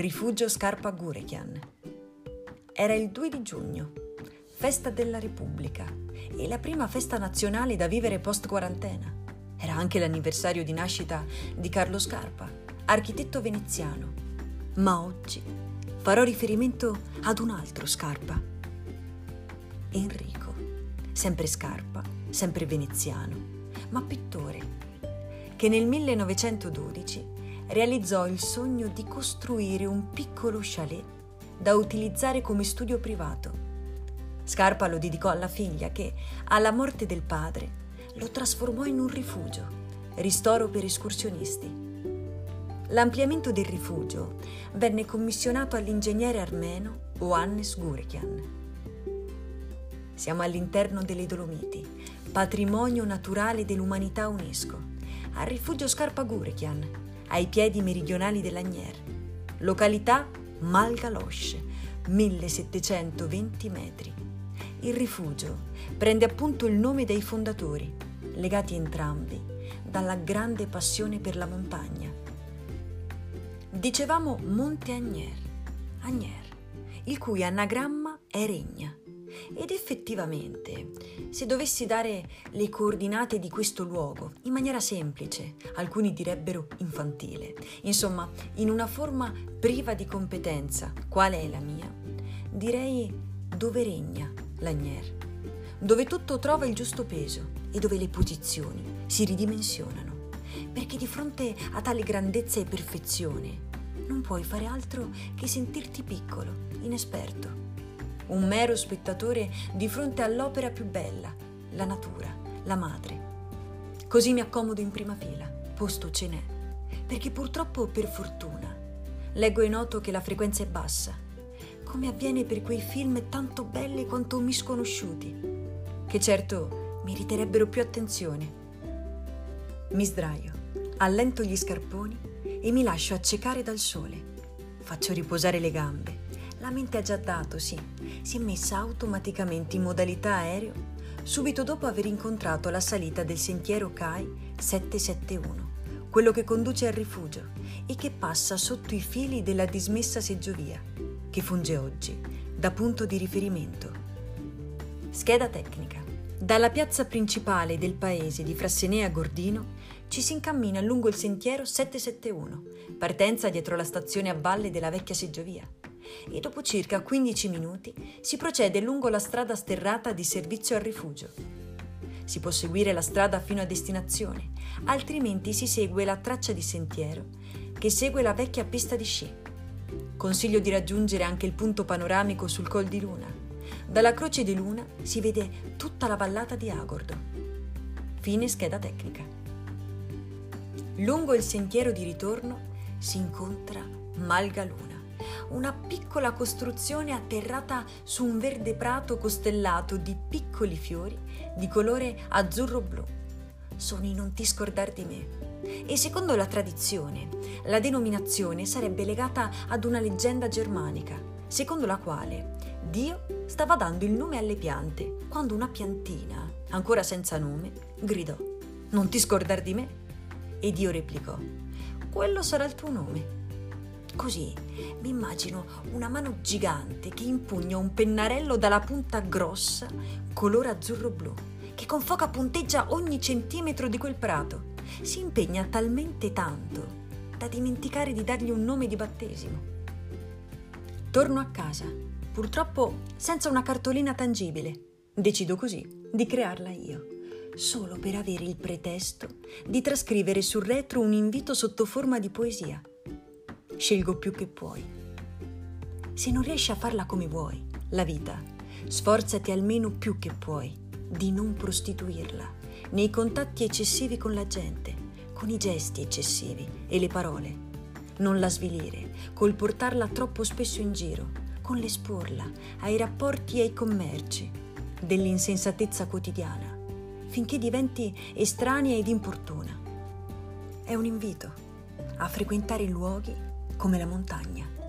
Rifugio Scarpa Gurekian. Era il 2 di giugno, festa della Repubblica e la prima festa nazionale da vivere post quarantena. Era anche l'anniversario di nascita di Carlo Scarpa, architetto veneziano. Ma oggi farò riferimento ad un altro Scarpa. Enrico, sempre Scarpa, sempre veneziano, ma pittore che nel 1912 realizzò il sogno di costruire un piccolo chalet da utilizzare come studio privato. Scarpa lo dedicò alla figlia che, alla morte del padre, lo trasformò in un rifugio, ristoro per escursionisti. L'ampliamento del rifugio venne commissionato all'ingegnere armeno Oannes Gurekian. Siamo all'interno delle Dolomiti, patrimonio naturale dell'umanità UNESCO al rifugio Scarpa Gurekian, ai piedi meridionali dell'Agnier, località Malgalosce, 1720 metri. Il rifugio prende appunto il nome dei fondatori, legati entrambi dalla grande passione per la montagna. Dicevamo Monte Agnier, Agnier, il cui anagramma è Regna ed effettivamente, se dovessi dare le coordinate di questo luogo in maniera semplice, alcuni direbbero infantile, insomma, in una forma priva di competenza, quale è la mia, direi dove regna l'Agnier, dove tutto trova il giusto peso e dove le posizioni si ridimensionano. Perché di fronte a tale grandezza e perfezione non puoi fare altro che sentirti piccolo, inesperto un mero spettatore di fronte all'opera più bella, la natura, la madre. Così mi accomodo in prima fila, posto ce n'è, perché purtroppo per fortuna leggo e noto che la frequenza è bassa, come avviene per quei film tanto belli quanto misconosciuti, che certo meriterebbero più attenzione. Mi sdraio, allento gli scarponi e mi lascio accecare dal sole. Faccio riposare le gambe la mente ha già dato, sì. Si è messa automaticamente in modalità aereo subito dopo aver incontrato la salita del sentiero CAI 771, quello che conduce al rifugio e che passa sotto i fili della dismessa seggiovia, che funge oggi da punto di riferimento. Scheda tecnica. Dalla piazza principale del paese di Frassenea Gordino ci si incammina lungo il sentiero 771, partenza dietro la stazione a valle della vecchia seggiovia e dopo circa 15 minuti si procede lungo la strada sterrata di servizio al rifugio. Si può seguire la strada fino a destinazione, altrimenti si segue la traccia di sentiero che segue la vecchia pista di sci. Consiglio di raggiungere anche il punto panoramico sul Col di Luna. Dalla Croce di Luna si vede tutta la vallata di Agordo. Fine scheda tecnica. Lungo il sentiero di ritorno si incontra Malgaluna una piccola costruzione atterrata su un verde prato costellato di piccoli fiori di colore azzurro-blu. Sono i non ti scordar di me. E secondo la tradizione, la denominazione sarebbe legata ad una leggenda germanica, secondo la quale Dio stava dando il nome alle piante quando una piantina, ancora senza nome, gridò: Non ti scordar di me? E Dio replicò: Quello sarà il tuo nome. Così mi immagino una mano gigante che impugna un pennarello dalla punta grossa, colore azzurro-blu, che con foca punteggia ogni centimetro di quel prato. Si impegna talmente tanto da dimenticare di dargli un nome di battesimo. Torno a casa, purtroppo senza una cartolina tangibile. Decido così di crearla io solo per avere il pretesto di trascrivere sul retro un invito sotto forma di poesia scelgo più che puoi. Se non riesci a farla come vuoi, la vita, sforzati almeno più che puoi di non prostituirla nei contatti eccessivi con la gente, con i gesti eccessivi e le parole. Non la svilire col portarla troppo spesso in giro, con l'esporla ai rapporti e ai commerci dell'insensatezza quotidiana, finché diventi estranea ed importuna. È un invito a frequentare luoghi come la montagna.